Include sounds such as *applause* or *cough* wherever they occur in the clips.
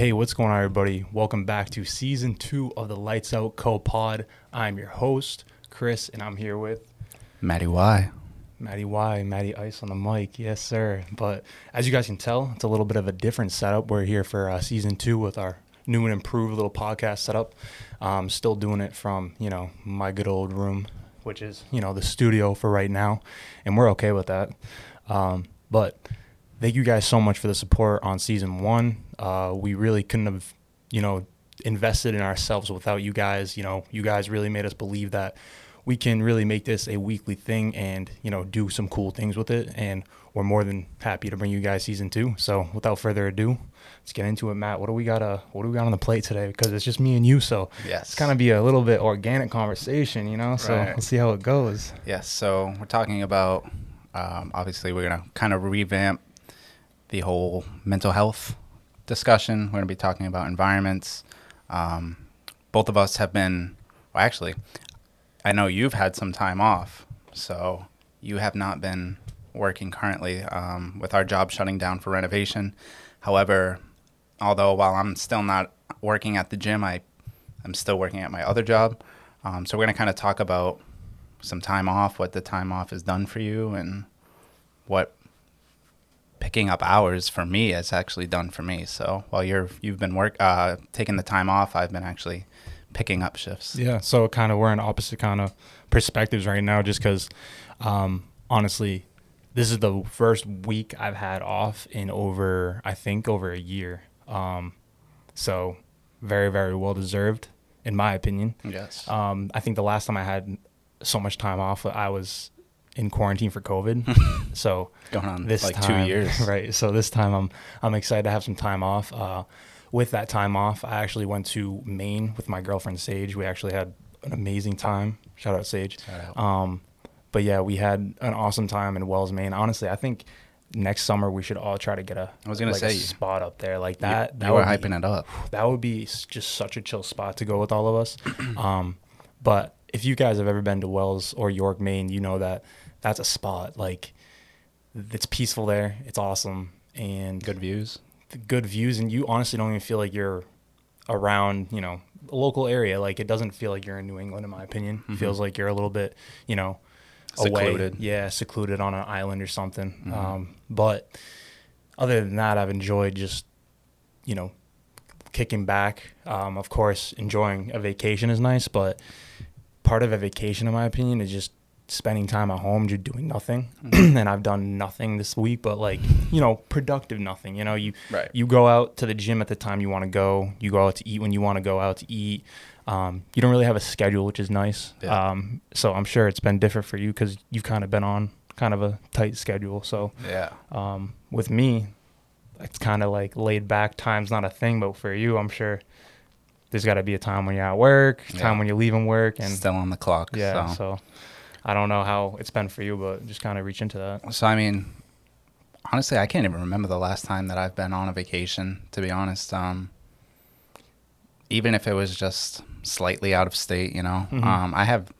Hey, what's going on, everybody? Welcome back to season two of the Lights Out Co Pod. I'm your host, Chris, and I'm here with Matty Y. Matty Y, Matty Ice on the mic. Yes, sir. But as you guys can tell, it's a little bit of a different setup. We're here for uh, season two with our new and improved little podcast setup. Um, still doing it from, you know, my good old room, which is, you know, the studio for right now. And we're okay with that. Um, but thank you guys so much for the support on season one. Uh, we really couldn't have, you know, invested in ourselves without you guys. You know, you guys really made us believe that we can really make this a weekly thing and you know do some cool things with it. And we're more than happy to bring you guys season two. So without further ado, let's get into it, Matt. What do we got? Uh, what do we got on the plate today? Because it's just me and you, so Yes. it's kind of be a little bit organic conversation, you know. So Right. let's see how it goes. Yes. So we're talking about. Um, obviously, we're gonna kind of revamp the whole mental health discussion. We're gonna be talking about environments. Um, both of us have been. Well, actually, I know you've had some time off, so you have not been working currently um, with our job shutting down for renovation. However, although while I'm still not working at the gym, I I'm still working at my other job. Um, so we're gonna kind of talk about some time off, what the time off has done for you, and what picking up hours for me has actually done for me. So while you're you've been work uh, taking the time off, I've been actually picking up shifts. Yeah, so kind of we're in opposite kind of perspectives right now, just because um, honestly, this is the first week I've had off in over I think over a year. Um, so very very well deserved in my opinion. Yes. Um, I think the last time I had so much time off, I was in quarantine for COVID. *laughs* so Going on this like time, two years. *laughs* right? So this time I'm I'm excited to have some time off. Uh, with that time off, I actually went to Maine with my girlfriend Sage. We actually had an amazing time. Shout out Sage. Shout out. Um, but yeah, we had an awesome time in Wells, Maine. Honestly, I think next summer we should all try to get a I was gonna like a say, spot up there like You- that. you, that were would be- hyping it up. that would be just such a chill spot to go with all of us. *clears throat* um, but if you guys have ever been to Wells or York, Maine, you know that that's a spot. Like it's peaceful there. It's awesome and Good views. good views, and you honestly don't even feel like you're around, you know, a local area. Like it doesn't feel like you're in New England, in my opinion. It feels like you're a little bit, you know, away. Secluded. Yeah, secluded on an island or something. Um, but other than that, I've enjoyed just, you know, kicking back. Um, of course, enjoying a vacation is nice, but part of a vacation, in my opinion, is just spending time at home, just doing nothing. *clears throat* and I've done nothing this week, but like, you know, productive nothing. You know, you Right. you go out to the gym at the time you want to go. You go out to eat when you want to go out to eat. Um, you don't really have a schedule, which is nice. Yeah. Um, so I'm sure it's been different for you because you've kind of been on kind of a tight schedule. So Yeah. um, with me, it's kind of like laid back. Time's not a thing, but for you, I'm sure there's got to be a time when you're at work, Yeah. time when you're leaving work, and Still on the clock. yeah. So. So I don't know how it's been for you, but just kind of reach into that. So I mean, honestly, I can't even remember the last time that I've been on a vacation. To be honest, um, even if it was just slightly out of state, you know, Mhm. um, I have,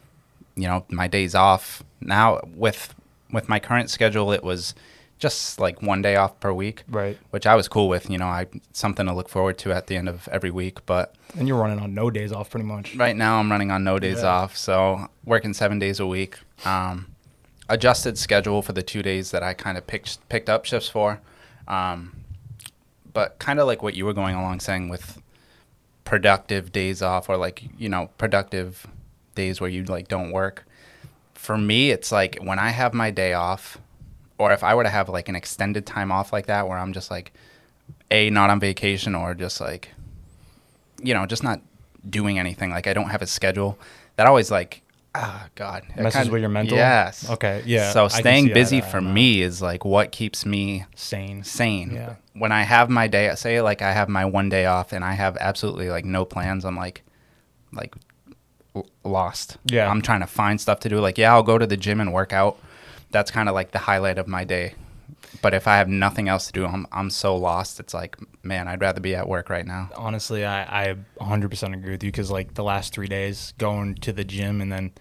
you know, my days off now. With with my current schedule, it was just like one day off per week, Right. which I was cool with. You know, I something to look forward to at the end of every week. But And you're running on no days off, pretty much. right now, I'm running on no days Yeah. off, so working seven days a week. Um, adjusted schedule for the two days that I kind of picked picked up shifts for, um, but kind of like what you were going along saying with productive days off or like you know productive days where you like don't work. For me, it's like when I have my day off, or if I were to have like an extended time off like that, where I'm just like, a not on vacation or just like, you know, just not doing anything. Like I don't have a schedule. That always like, ah, God, it Messes kinda- with your mental? Yes. Okay. Yeah. So I can see staying busy eye for me is like what keeps me sane. sane. Yeah. When I have my day, say like I have my one day off and I have absolutely like no plans. I'm like, like lost. Yeah. I'm trying to find stuff to do. Like, yeah, I'll go to the gym and work out. That's kind of like the highlight of my day. But if I have nothing else to do, I'm I'm so lost. It's like, man, I'd rather be at work right now. Honestly, I, I 100% agree with you because, like, the last three days going to the gym and then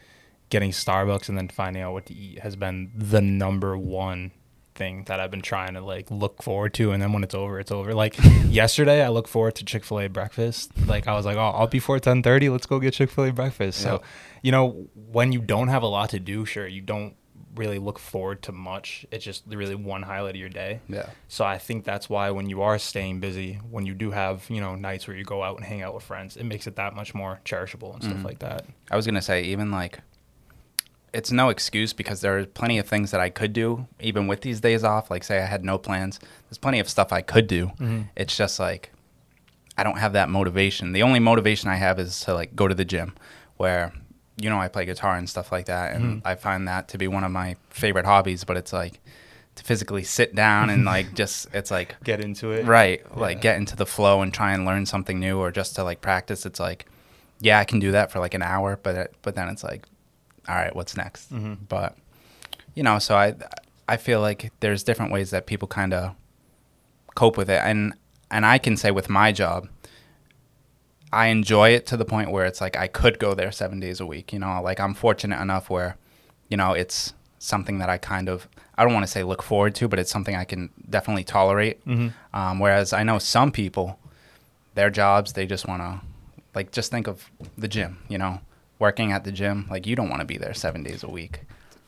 getting Starbucks and then finding out what to eat has been the number one thing that I've been trying to like look forward to, and then when it's over, it's over. Like *laughs* yesterday, I look forward to Chick Fil A breakfast. Like I was like, oh, I'll be for ten thirty. Let's go get Chick Fil A breakfast. So, Yep. you know, when you don't have a lot to do, sure, you don't really look forward to much. It's just really one highlight of your day. Yeah. So I think that's why when you are staying busy, when you do have you know nights where you go out and hang out with friends, it makes it that much more cherishable and stuff mm-hmm. like that. I was gonna say even like it's no excuse because there are plenty of things that I could do even with these days off. Like say I had no plans. There's plenty of stuff I could do. Mm-hmm. It's just like I don't have that motivation. The only motivation I have is to like go to the gym where you know I play guitar and stuff like that and mm-hmm. I find that to be one of my favorite hobbies, but it's like to physically sit down and like *laughs* just it's like Get into it, right like get into the flow and try and learn something new or just to like practice it's like yeah i can do that for like an hour but it, but then it's like all right what's next? Mm-hmm. But you know so i i feel like there's different ways that people kind of cope with it and and i can say with my job i enjoy it to the point where it's like i could go there seven days a week you know? Like i'm fortunate enough where you know it's something that i kind of i don't want to say look forward to but it's something i can definitely tolerate. Um, whereas i know some people their jobs they just want to like just think of the gym you know? Working at the gym like you don't want to be there seven days a week.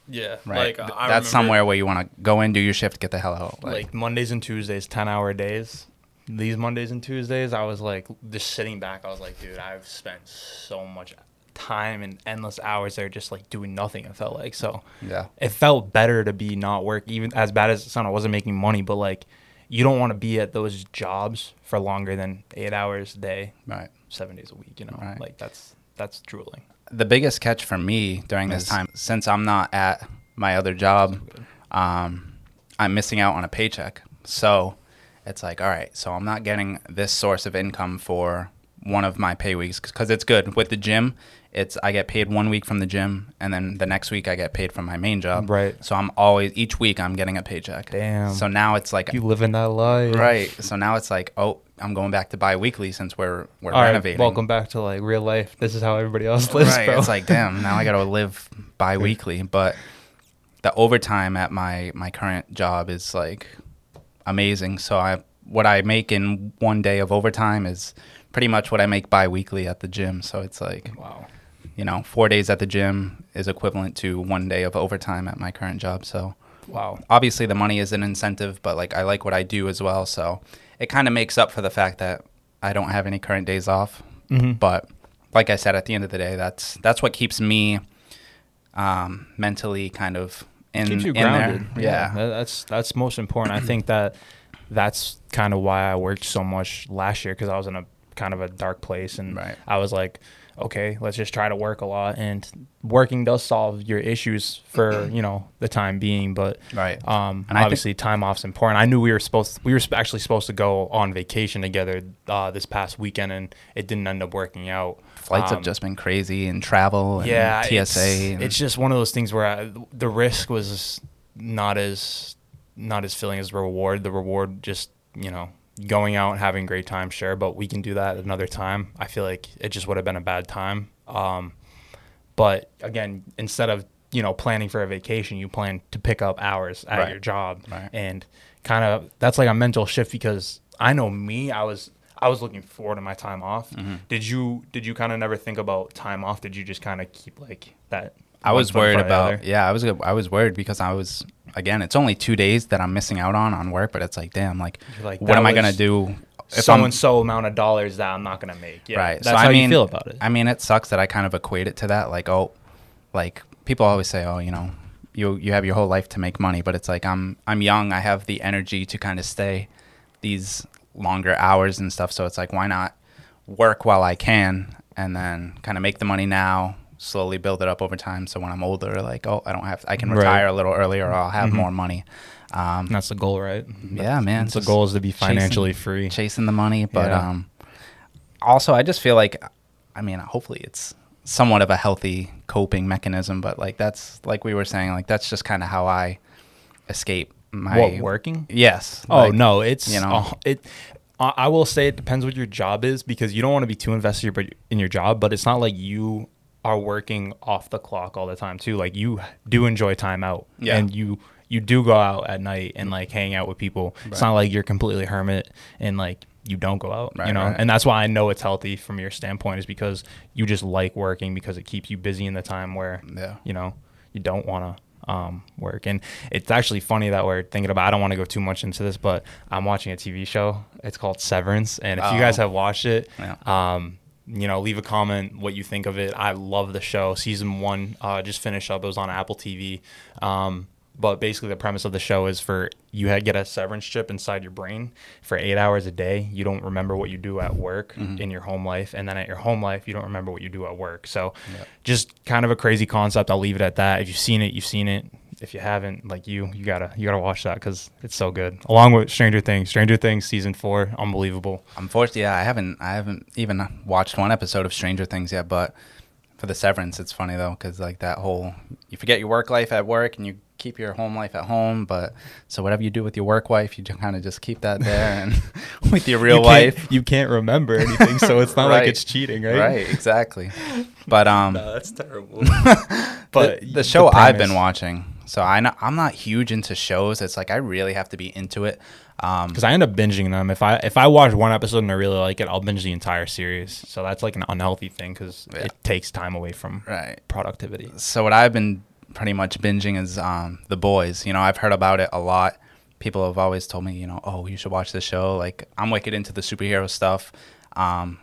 Yeah, right? Like uh, I that's somewhere where you want to go in do your shift get the hell out like, Mondays and Tuesdays, ten hour days. These Mondays and Tuesdays, I was like just sitting back. I was like, dude, I've spent so much time and endless hours there just like doing nothing. It felt like so. yeah It felt better to be not work, even as bad as it sounded. I wasn't making money, but like, you don't want to be at those jobs for longer than eight hours a day, right seven days a week. You know, Right. like that's that's drooling. the biggest catch for me during this time, since I'm not at my other job, um, I'm missing out on a paycheck. So it's like, all right, so I'm not getting this source of income for one of my pay weeks because it's good with the gym. It's I get paid one week from the gym, and then the next week I get paid from my main job. Right. So I'm always each week I'm getting a paycheck. Damn. So now it's like You live in that life, right. So now it's like, oh, I'm going back to bi-weekly since we're we're All right, renovating. welcome back to like real life. This is how everybody else lives, right. bro. It's like, damn, now I got to live *laughs* bi-weekly. But the overtime at my my current job is like amazing. So I what I make in one day of overtime is pretty much what I make bi-weekly at the gym. So it's like, wow. you know, 4 days at the gym is equivalent to 1 day of overtime at my current job. So Wow. obviously the money is an incentive, but like I like what I do as well. So it kind of makes up for the fact that I don't have any current days off. Mhm. But like I said, at the end of the day, that's that's what keeps me um, mentally kind of in, keeps you in there. grounded. Yeah. that- that's that's most important. I think that that's kind of why I worked so much last year because I was in a kind of a dark place and Right. I was like, okay, let's just try to work a lot and working does solve your issues for you know the time being, but Right. um, And I think- obviously time off's important. I knew we were supposed we were actually supposed to go on vacation together uh, this past weekend and it didn't end up working out. Flights Um, have just been crazy and travel and yeah, TSA. It's, and- it's just one of those things where I, the risk was not as not as filling as the reward. The reward just you know going out and having a great time, sure, but we can do that another time. I feel like it just would have been a bad time. Um, but again, instead of you know planning for a vacation, you plan to pick up hours at Right. your job, Right. and kind of that's like a mental shift because I know me, I was. I was looking forward to my time off. Mm-hmm. Did you did you kind of never think about time off? Did you just kind of keep like that? I was worried front of the about yeah I was I was worried because I was again it's only two days that I'm missing out on on work but it's like damn like, like, what am I gonna do if so I'm and so amount of dollars that I'm not gonna make. Yeah, right That's so how I mean you feel about it. I mean it sucks that I kind of equate it to that like oh like people always say oh you know you you have your whole life to make money but it's like I'm I'm young I have the energy to kind of stay these longer hours and stuff so it's like why not work while I can and then kind of make the money now slowly build it up over time so when I'm older like oh I don't have I can Right. retire a little earlier or I'll have Mhm. more money um, That's the goal, right? Yeah, man, That's the goal is to be chasing- financially free. chasing the money but Yeah. um also i just feel like i mean hopefully it's somewhat of a healthy coping mechanism but like that's like we were saying like that's just kind of how i escape my what working? yes Oh like, no, it's you know. it. I will say it depends what your job is because you don't want to be too invested in your- job, but it's not like you are working off the clock all the time too. Like you do enjoy time out, Yeah. and you you do go out at night and like hang out with people. It's not like you're completely hermit and like you don't go out, you know. right. And that's why I know it's healthy from your standpoint is because you just like working because it keeps you busy in the time where Yeah. you know you don't want to um, work. And it's actually funny that we're thinking about. I don't want to go too much into this, but I'm watching a TV show. It's called Severance, and if you guys Oh. have watched it, Yeah. um, you know, leave a comment what you think of it. I love the show. Season one uh, just finished up. It was on Apple TV. Um, but basically, the premise of the show is for you had get a severance chip inside your brain for eight hours a day. You don't remember what you do at work mm-hmm. in your home life, and then at your home life, you don't remember what you do at work. So, Yeah. just kind of a crazy concept. I'll leave it at that. If you've seen it, you've seen it. If you haven't, like you, you gotta you gotta watch that because it's so good. Along with Stranger Things, Stranger Things season four, unbelievable. Unfortunately, yeah, I haven't I haven't even watched one episode of Stranger Things yet, but for the Severance, it's funny though because like that whole you forget your work life at work and you keep your home life at home, but so whatever you do with your work wife, you kind of just keep that there, and *laughs* with your real you can't- life, you can't remember anything, so it's not like *laughs* it's cheating, right? right? Exactly. But *laughs* um, no, that's terrible. but the, the show I've been watching, so I know, I'm not huge into shows. It's like I really have to be into it. Um, because I end up binging them. If I if I watch one episode and I really like it, I'll binge the entire series. So that's like an unhealthy thing because Yeah. it takes time away from right. productivity. so what I've been pretty much binging is um, The Boys. You know, I've heard about it a lot. People have always told me, you know, oh, you should watch this show. Like, I'm wicked into the superhero stuff. Um,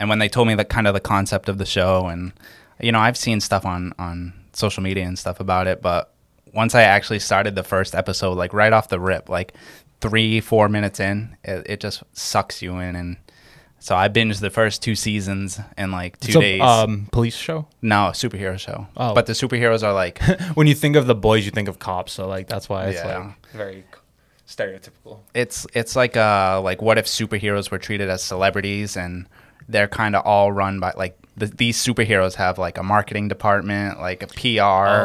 and when they told me the kind of the concept of the show, and you know, I've seen stuff on on social media and stuff about it, but once I actually started the first episode, like right off the rip, like three four minutes in, it, it just sucks you in, and so I binged the first two seasons in like two It's a, days. um, police show. no, a superhero show. Oh. But the superheroes are like *laughs* when you think of the boys, you think of cops. So like that's why it's Yeah. like very stereotypical. it's it's like uh like what if superheroes were treated as celebrities and they're kind of all run by like the, these superheroes have like a marketing department, like a PR.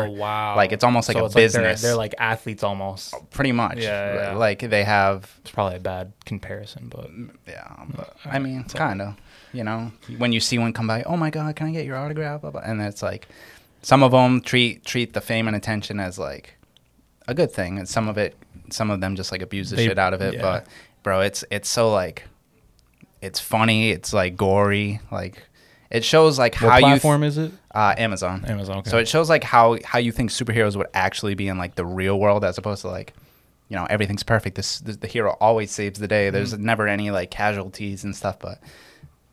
oh wow! Like it's almost like So a it's they're- business. they're, like athletes almost. pretty much. Yeah, yeah. Like they have It's probably a bad comparison, but mm, yeah, but, mm, I mean, kind of. You know, when you see one come by, oh my god, can I get your autograph? Blah, blah. And it's like some of them treat treat the fame and attention as like a good thing, and some of it, some of them just like abuse the They- shit out of it. yeah. But bro, it's it's so like it's funny. It's like gory. Like it shows like what how you platform is it? uh, Amazon. Amazon. Okay. So it shows like how how you think superheroes would actually be in like the real world as opposed to like you know everything's perfect. This, this the hero always saves the day. There's Mm-hmm. never any like casualties and stuff. But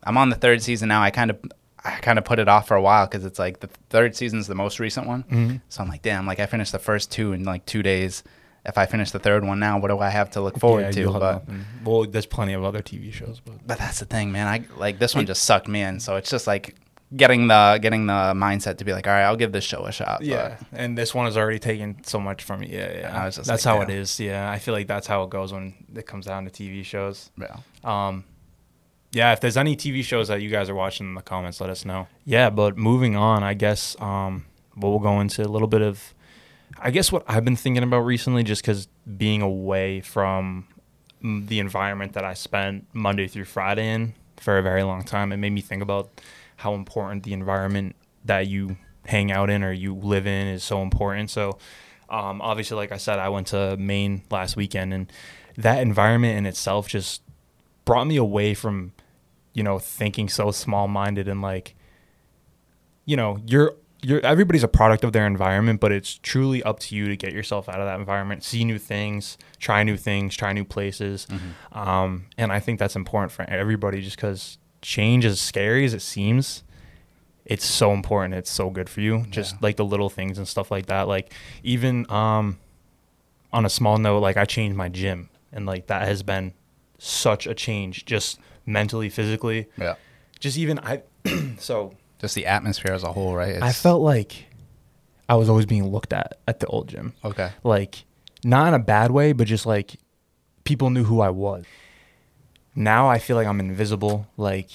I'm on the third season now. I kind of I kind of put it off for a while because it's like the third season's the most recent one. Mhm. So I'm like, damn, like I finished the first two in like two days. If I finish the third one now, what do I have to look forward Yeah, to? But nothing. well, there's plenty of other TV shows, but but that's the thing, man. I like this one just sucked me in. So it's just like getting the getting the mindset to be like, all right, I'll give this show a shot. but- Yeah, and this one has already taken so much from me. Yeah, yeah. I was just that's like, how it yeah. is. Yeah, I feel like that's how it goes when it comes down to TV shows. yeah. Um, yeah, if there's any TV shows that you guys are watching in the comments, let us know. Yeah, but moving on, I guess um, we'll go into a little bit of, I guess what I've been thinking about recently, just because being away from the environment that I spent Monday through Friday in for a very long time, it made me think about how important the environment that you hang out in or you live in is so important. So, um, obviously, like I said, I went to Maine last weekend, and that environment in itself just brought me away from, you know, thinking so small minded and like, you know, you're you're everybody's a product of their environment, but it's truly up to you to get yourself out of that environment, see new things, try new things, try new places, um, and I think that's important for everybody, just because change, as scary as it seems, it's so important. It's so good for you. Just Yeah. like the little things and stuff like that. Like even um, on a small note, like I changed my gym, and like that has been such a change, just mentally, physically. Yeah. Just even I, *clears throat* so Just the atmosphere as a whole, right? I felt like I was always being looked at at the old gym. okay. Like not in a bad way, but just like people knew who I was. Now I feel like I'm invisible. Like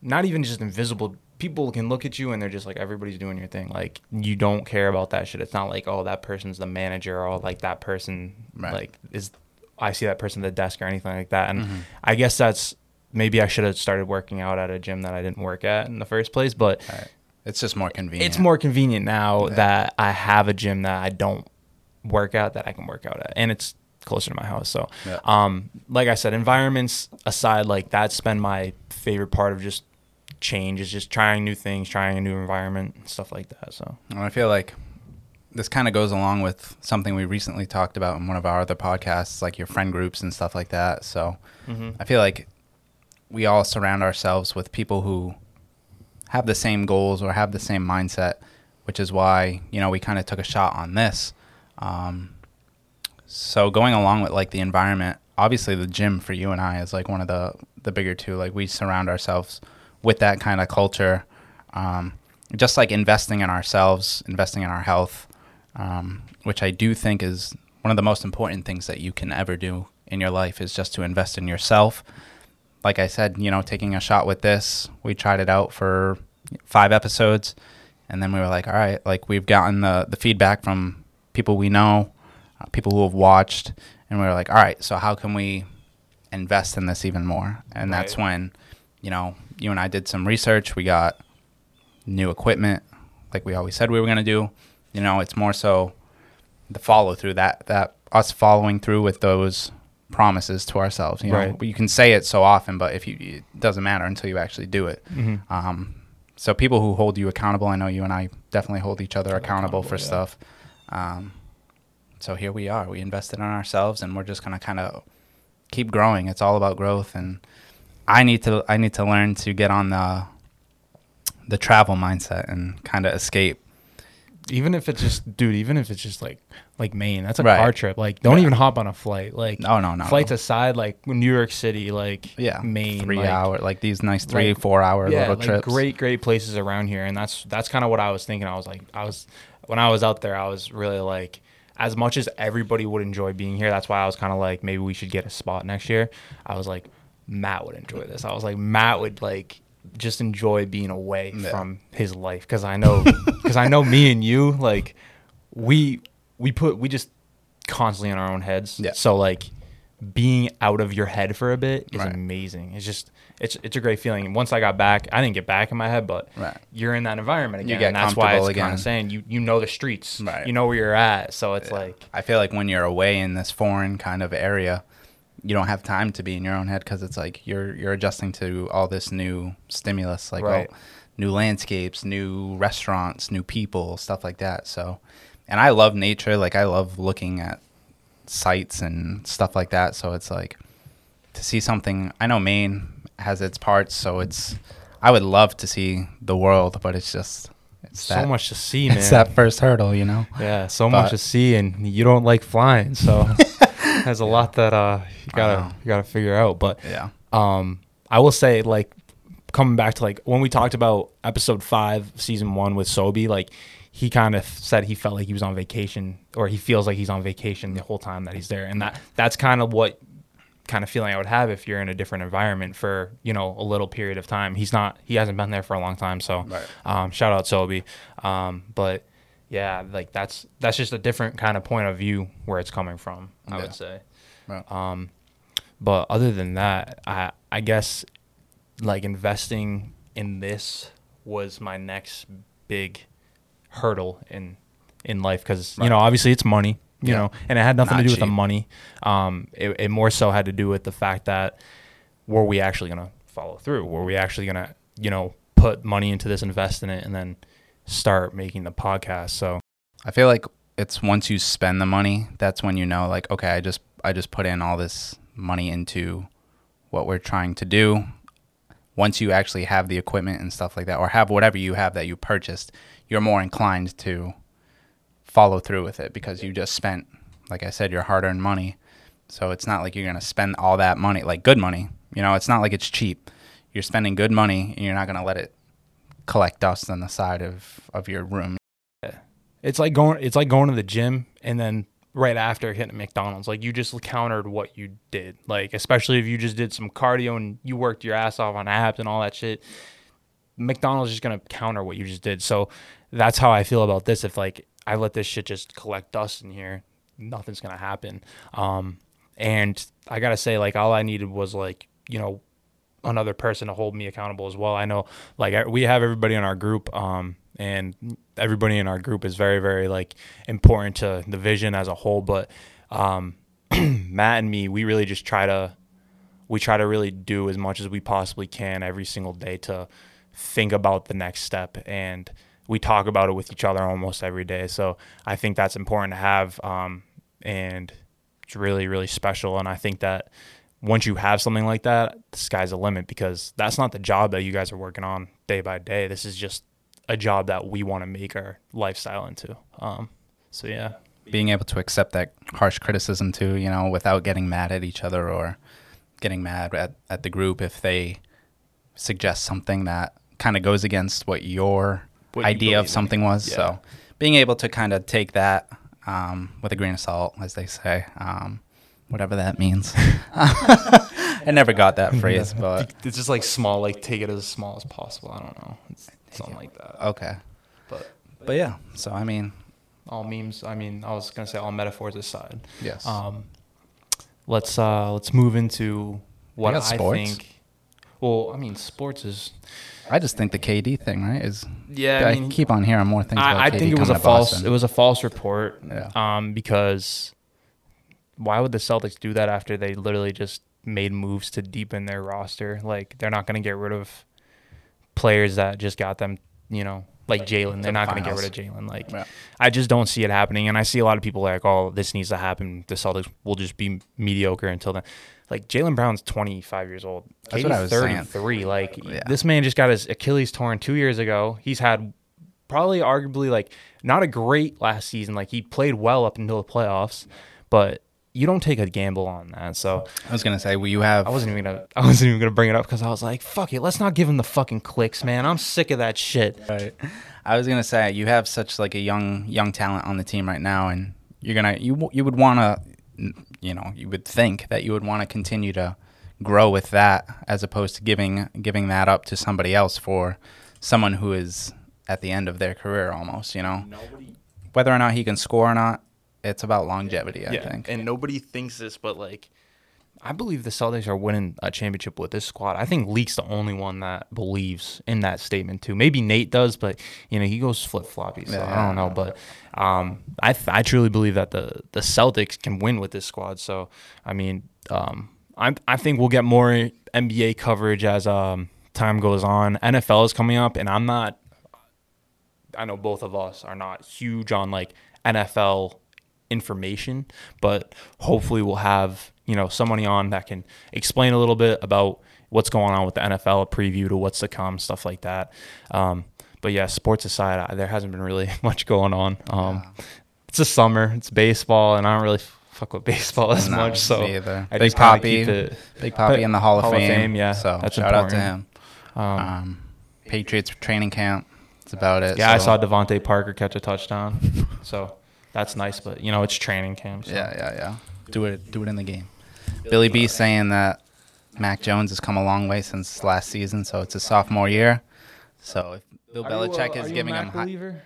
not even just invisible. People can look at you and they're just like everybody's doing your thing. Like you don't care about that shit. It's not like oh that person's the manager or like that person Right. like is I see that person at the desk or anything like that. And Mhm. I guess that's maybe I should have started working out at a gym that I didn't work at in the first place. But right. It's just more convenient. it's more convenient now Yeah. that I have a gym that I don't work out that I can work out at, and it's closer to my house. So, Yeah. um, like I said, environments aside, like that's been my favorite part of just change is just trying new things, trying a new environment, stuff like that. So, And I feel like this kind of goes along with something we recently talked about in one of our other podcasts, like your friend groups and stuff like that. So I feel like we all surround ourselves with people who have the same goals or have the same mindset, which is why, you know, we kind of took a shot on this. Um, so going along with like the environment, obviously the gym for you and I is like one of the the bigger two. Like we surround ourselves with that kind of culture. Um, just like investing in ourselves, investing in our health, um, which I do think is one of the most important things that you can ever do in your life is just to invest in yourself. Like I said, you know, taking a shot with this, we tried it out for five episodes, and then we were like, all right, like we've gotten the the feedback from people we know, uh, people who have watched, and we were like, all right, so how can we invest in this even more? And that's when, you know, you and I did some research. We got new equipment, like we always said we were going to do. You know, it's more so the follow through that that us following through with those promises to ourselves. You know, Right. you can say it so often, but if you it doesn't matter until you actually do it. Um, so people who hold you accountable, I know you and I definitely hold each other accountable, for yeah. stuff. Um, so here we are. We invested in ourselves, and we're just gonna kind of keep growing. It's all about growth, and I need to I need to learn to get on the the travel mindset and kind of escape. Even if it's just, dude, even if it's just like like Maine, that's a Right. car trip. Like, don't Yeah. even hop on a flight. Like, No, no, no. flights no. aside, like New York City, like yeah, Maine, three like, hour like these nice three like- four hour yeah, little like trips. great, great places around here, and that's that's kind of what I was thinking. I was like, I was when I was out there, I was really like, as much as everybody would enjoy being here, that's why I was kind of like, maybe we should get a spot next year. I was like, Matt would enjoy this. I was like, Matt would like just enjoy being away Yeah. from his life because I know *laughs* because I know me and you like we we put we just constantly in our own heads. Yeah. So like being out of your head for a bit is Right. amazing. It's just it's it's a great feeling. And once I got back, I didn't get back in my head, but Right. you're in that environment You again. and that's why it's comfortable kind of saying you you know the streets. Right. You know where you're at. So it's Yeah. like I feel like when you're away in this foreign kind of area, you don't have time to be in your own head because it's like you're you're adjusting to all this new stimulus, like oh, Right. all, new landscapes, new restaurants, new people, stuff like that. So, and I love nature. Like I love looking at sites and stuff like that. So it's like to see something. I know Maine has its parts, so it's. I would love to see the world, but it's just it's so that, much to see, *laughs* man. It's that first hurdle, you know. yeah, so But- much to see, and you don't like flying, so *laughs* there's a lot that uh you gotta you gotta figure out. But Yeah. um i will say like coming back to like when we talked about episode five season one with Sobi, like he kind of said he felt like he was on vacation or he feels like he's on vacation the whole time that he's there and that that's kind of what kind of feeling i would have if you're in a different environment for you know a little period of time he's not he hasn't been there for a long time so Right. um, shout out Sobi, um, but yeah like that's that's just a different kind of point of view where it's coming from i Yeah. would say Right. um, but other than that, I I guess like investing in this was my next big hurdle in in life because you know obviously it's money you Yeah. know and it had nothing Not to do with the money um it, it more so had to do with the fact that were we actually gonna follow through were we actually gonna you know put money into this invest in it and then start making the podcast so I feel like it's once you spend the money, that's when you know like okay, I just I just put in all this money into what we're trying to do. Once you actually have the equipment and stuff like that or have whatever you have that you purchased, you're more inclined to follow through with it because you just spent like I said your hard-earned money. So it's not like you're going to spend all that money like good money. You know, it's not like it's cheap. You're spending good money and you're not going to let it collect dust on the side of of your room. It's like going it's like going to the gym and then right after hitting McDonald's. Like you just countered what you did. Like especially if you just did some cardio and you worked your ass off on abs and all that shit. McDonald's is just gonna counter what you just did. So that's how I feel about this. If like I let this shit just collect dust in here, nothing's gonna happen. Um and I gotta say, like all I needed was like, you know, another person to hold me accountable as well. I know like we have everybody in our group um and everybody in our group is very very like important to the vision as a whole. But um, *clears throat* Matt and me, we really just try to we try to really do as much as we possibly can every single day to think about the next step and we talk about it with each other almost every day so i think that's important to have um, and it's really really special and i think that once you have something like that the sky's the limit because that's not the job that you guys are working on day by day this is just a job that we want to make our lifestyle into um, so yeah being able to accept that harsh criticism too you know without getting mad at each other or getting mad at, at the group if they suggest something that kind of goes against what your What you idea of believe in. something was. Yeah. So being able to kind of take that um, with a grain of salt, as they say, um, whatever that means. *laughs* *laughs* I never got that phrase, *laughs* but it's just like small like take it as small as possible i don't know it's something like that okay. but But yeah, so I mean, all memes i mean i was gonna say all metaphors aside yes. um, let's uh let's move into what i got sports. think well i mean sports is I just think the KD thing, right, is yeah I, keep on hearing more things. about I, I KD think it was a coming to false Boston. it was a false report Yeah. um because why would the Celtics do that after they literally just made moves to deepen their roster like they're not going to get rid of players that just got them you know like Jaylen they're not going to get rid of Jaylen like Yeah. I just don't see it happening and I see a lot of people like oh this needs to happen the Celtics will just be mediocre until then like Jaylen Brown's 25 years old That's what I was saying. 33 like Yeah. this man just got his Achilles torn 2 years ago he's had probably arguably like not a great last season. Like he played well up until the playoffs, but you don't take a gamble on that. So I was gonna say, well, you have I wasn't even gonna *laughs* I wasn't even gonna bring it up because I was like, fuck it, let's not give him the fucking clicks, man. I'm sick of that shit. Right. I was gonna say you have such like a young young talent on the team right now, and you're gonna you you would want to, you know, you would think that you would want to continue to grow with that as opposed to giving giving that up to somebody else for someone who is at the end of their career almost. You know, whether or not he can score or not, it's about longevity. I think. and nobody thinks this, but like. I believe the Celtics are winning a championship with this squad. I think Leak's the only one that believes in that statement too. Maybe Nate does, but you know he goes flip floppy, so I don't know. But um, I th- I truly believe that the the Celtics can win with this squad. So I mean, um, I I think we'll get more NBA coverage as um, time goes on. NFL is coming up, and I'm not. I know both of us are not huge on like NFL information, but hopefully we'll have you know somebody on that can explain a little bit about what's going on with the NFL, a preview to what's to come, stuff like that. Um, but yeah, sports aside, I, there hasn't been really *laughs* much going on. Um, It's the summer, it's baseball, and I don't really fuck with baseball as No, much. So either. I Big Poppy. Big Poppy in the Hall of Hall of Fame. Fame, yeah, So that's shout out to him. Um, Um, Patriots training camp. That's about it. yeah, I saw DeVante Parker catch a touchdown, so that's nice. But you know, it's training camp. So. Yeah, yeah, yeah. Do it, do it in the game. Billy B saying that Mac Jones has come a long way since last season, so it's his sophomore year. So if Bill Belichick is giving him, high, believer?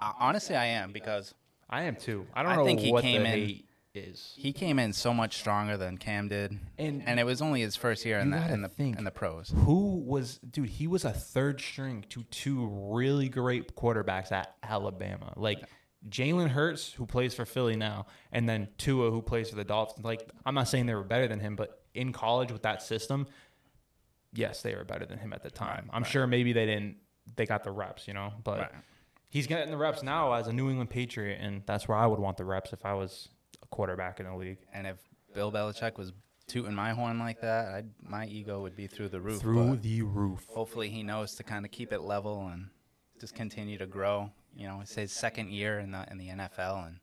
Uh, honestly, I am because I am too. I don't I know think he what came the in- hate is. he came in so much stronger than Cam did, And- and it was only his first year in the in the think. in the pros. Who was dude? He was a third string to two really great quarterbacks at Alabama. Like Jalen Hurts, who plays for Philly now, and then Tua, who plays for the Dolphins. Like I'm not saying they were better than him, but in college with that system, yes, they were better than him at the time. I'm sure maybe they didn't. They got the reps, you know, but. Right. He's getting the reps now as a New England Patriot, and that's where I would want the reps if I was a quarterback in the league. And if Bill Belichick was tooting my horn like that, I'd, my ego would be through the roof. Through the roof. hopefully he knows to kind of keep it level and just continue to grow. You know, it's his second year in the in the NFL, and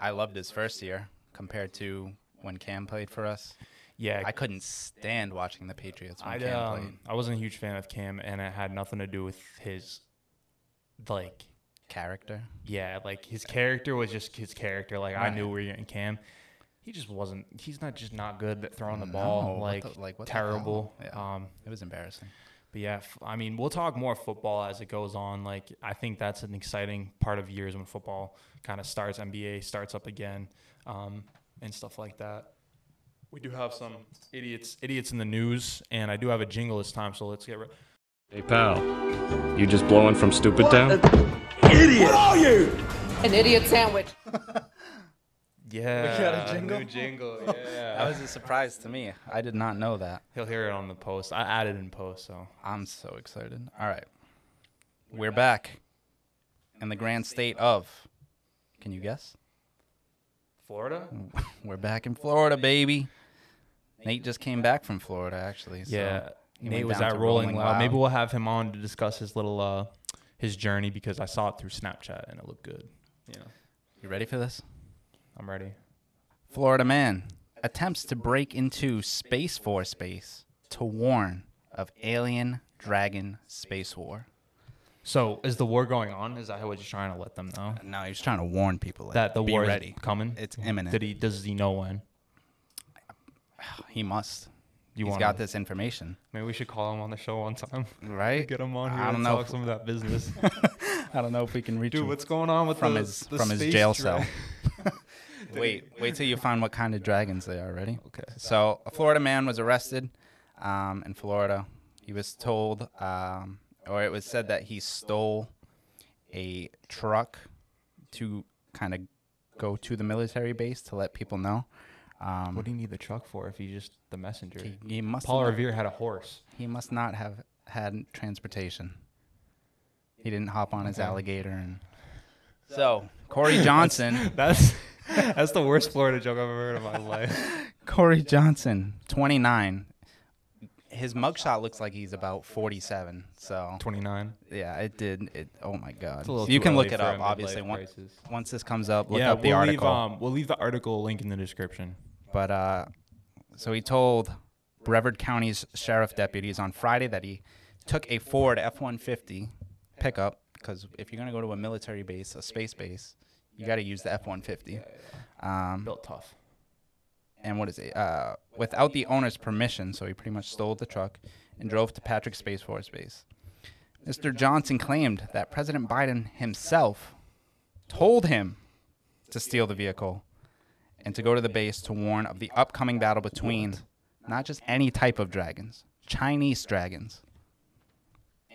I loved his first year compared to when Cam played for us. Yeah, I couldn't stand watching the Patriots when I Cam played. um, I wasn't a huge fan of Cam, and it had nothing to do with his, like, Character. yeah, like his character was just his character. Like I knew we were getting Cam. He just wasn't. He's not just not good at throwing the No, ball. Like, the- like, what terrible. Yeah. Um, It was embarrassing. But yeah, f- I mean, we'll talk more football as it goes on. Like, I think that's an exciting part of years when football kind of starts, NBA starts up again, um, and stuff like that. We do have some idiots, idiots in the news, and I do have a jingle this time. So let's get. Re- Hey pal, you just blowing from Stupid Town? Idiot! What are you? An idiot sandwich. *laughs* Yeah, we got a jingle? New jingle. *laughs* That was a surprise to me. I did not know that. he'll hear it on the post. I added in post, so I'm so excited. All right. We're back in the grand state of. Can you guess? Florida. *laughs* We're back in Florida, baby. Nate just came back from Florida, actually. so yeah, Nate was at to Rolling Loud. Loud. Maybe we'll have him on to discuss his little uh his journey because I saw it through Snapchat and it looked good. Yeah, You ready for this? I'm ready. Florida man attempts to break into Space Force base to warn of alien dragon space war. So is the war going on? Is that what he's trying to let them know No, he's trying to warn people like, that the war ready. is coming? It's imminent. Did he? Does he know when? *sighs* He must. You He's wanna- got this information, Maybe we should call him on the show one time. right? Get him on here I don't and know talk if- some of that business. *laughs* I don't know if we can reach Dude, him what's going on with from the, his the from his jail cell. *laughs* wait, wait till you find what kind of dragons they are. Ready? Okay. So a Florida man was arrested um, in Florida. He was told, um, or it was said that he stole a truck to kind of go to the military base to let people know. Um, What do you need the truck for if he's just the messenger? he, he must Paul not, Revere had a horse. he must not have had transportation. He didn't hop on his alligator and. So Corey *laughs* Johnson, *laughs* That's that's *laughs* the worst Florida joke I've ever heard in my life. *laughs* Corey Johnson, 29. His mugshot looks like he's about 47. So 29. yeah, it did. It. Oh my God. It's a little You can look it up. Obviously, once, once this comes up, look yeah, up the we'll article. leave um we'll leave the article link in the description. But uh, so he told Brevard County's sheriff deputies on Friday that he took a Ford F-150 pickup because if you're gonna go to a military base, a space base, you got to use the F-150. Um, Built tough. and what is it? Uh, without the owner's permission, so he pretty much stole the truck and drove to Patrick Space Force Base. Mr. Johnson claimed that President Biden himself told him to steal the vehicle and to go to the base to warn of the upcoming battle between not just any type of dragons, Chinese dragons,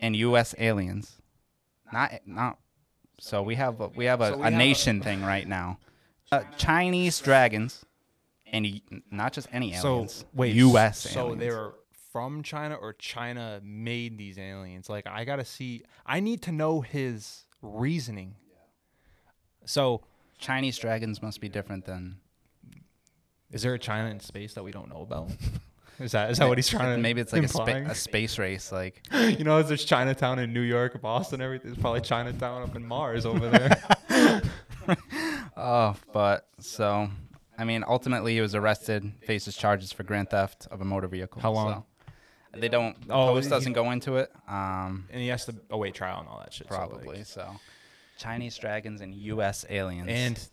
and U.S. aliens. Not not. So we have a, we have a, So we a have a- nation thing right now. Uh, Chinese dragons, and not just any aliens. So wait, U.S. So aliens. they were from China or China made these aliens? Like I gotta see. I need to know his reasoning. So Chinese dragons must be different than is there a China in space that we don't know about? *laughs* Is that is that what he's trying to? maybe it's like a, spa- a space race. Like *laughs* you know, there's Chinatown in New York, Boston, everything. It's probably Chinatown up in Mars over there. *laughs* oh, but so I mean, ultimately he was arrested, faces charges for grand theft of a motor vehicle. How long? So they don't. Oh, post doesn't go into it. Um, and he has to await trial and all that shit. so, like- probably so. Chinese dragons and U.S. aliens. and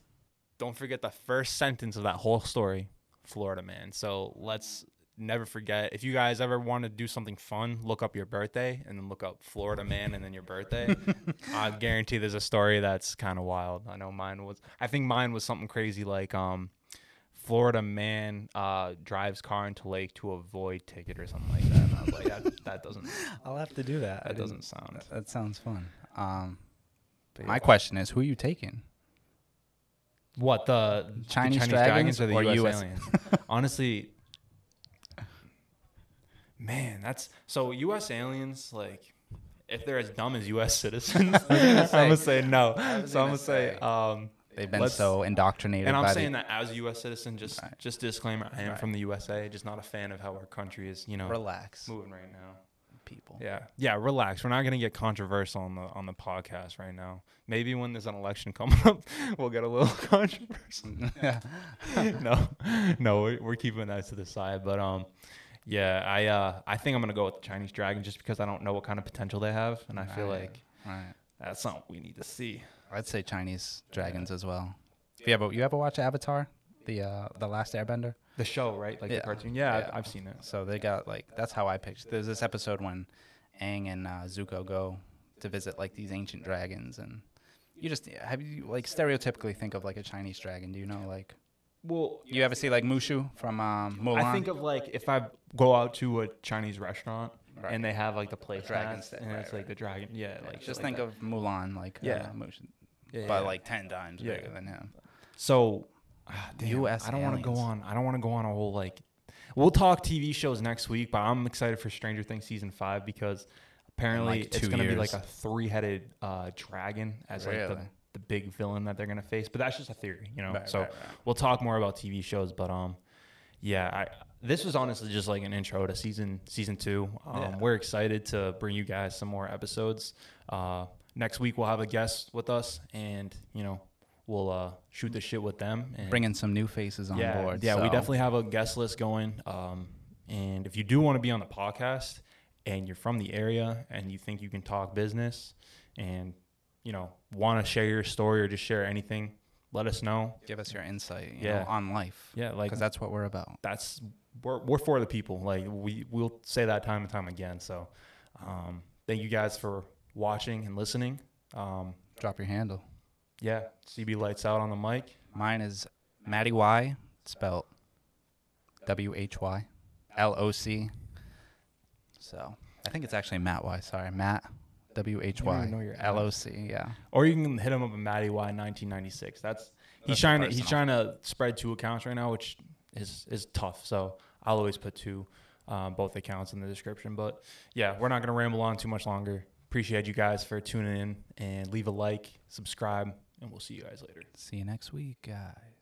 don't forget the first sentence of that whole story, Florida man. So let's never forget. If you guys ever want to do something fun, look up your birthday and then look up Florida man and then your birthday. *laughs* I guarantee there's a story that's kind of wild. I know mine was. I think mine was something crazy like um. Florida man uh, drives car into lake to avoid ticket or something like that. And I was like, that, that doesn't *laughs* I'll have to do that. that doesn't sound. That sounds fun. Um, my question is, who are you taking? What the Chinese, the Chinese dragons or the or US, US? aliens? *laughs* Honestly, man, that's so U.S. aliens. Like, if they're as dumb as U.S. *laughs* citizens, *laughs* I'm gonna say no. So I'm gonna say, um, They've been let's- so indoctrinated. and I'm saying the, that as a U.S. citizen, just just disclaimer, I am from the USA, just not a fan of how our country is, you know, relax, moving right now. people. Yeah, yeah, relax. We're not gonna get controversial on the on the podcast right now. Maybe when there's an election *laughs* coming up, we'll get a little controversial. no, no, we're, we're keeping that to the side. But um, yeah, I uh, I think I'm gonna go with the Chinese dragon just because I don't know what kind of potential they have, and I feel Right. like Right. that's something we need to see. I'd say Chinese dragons as well. You ever you ever watch Avatar, the uh, the Last Airbender? The show, right? Like Yeah. the cartoon. Yeah, Yeah. I've, I've seen it. So they got like that's how I picture. There's this episode when Aang and uh, Zuko go to visit like these ancient dragons, and you just have you like stereotypically think of like a Chinese dragon. Do you know like Well, you ever see like Mushu from um, Mulan? I think of like if I go out to a Chinese restaurant Right. and they have like the play dragon and right, it's like right. the dragon. Yeah, like Just like think of Mulan, like Yeah. uh, Mushu, Yeah, but yeah. like ten times Yeah. bigger than him. So, ah, damn, US I don't want to go on. I don't want to go on a whole like. We'll talk TV shows next week, but I'm excited for Stranger Things season five because apparently like it's going to be like a three-headed uh, dragon as like the, the big villain that they're going to face. But that's just a theory, you know. Right, so right, right. we'll talk more about TV shows, but um, yeah, I this was honestly just like an intro to season season two. Um, Yeah. We're excited to bring you guys some more episodes. Uh, next week we'll have a guest with us, and you know we'll uh, shoot the shit with them and Bringing some new faces on yeah, board. Yeah, we definitely have a guest list going. Um, and if you do want to be on the podcast and you're from the area and you think you can talk business and you know want to share your story or just share anything, let us know. give us your insight. You Yeah. know, on life. Yeah, like- because that's what we're about. That's we're, we're for the people. Like we we'll say that time and time again. So um, thank you guys for watching and listening. Um, Drop your handle. yeah, CB lights out on the mic. Mine is Matty Y, spelled W H Y L O C. So I think it's actually Matt Y. Sorry, Matt W H I don't know your L O C. Yeah. Or you can hit him up at Matty Y 1996. That's he's That's trying to he's trying to spread two accounts right now, which is is tough. So I'll always put two, um, both accounts in the description. But yeah, we're not gonna ramble on too much longer. Appreciate you guys for tuning in and leave a like, subscribe, and we'll see you guys later. See you next week, guys.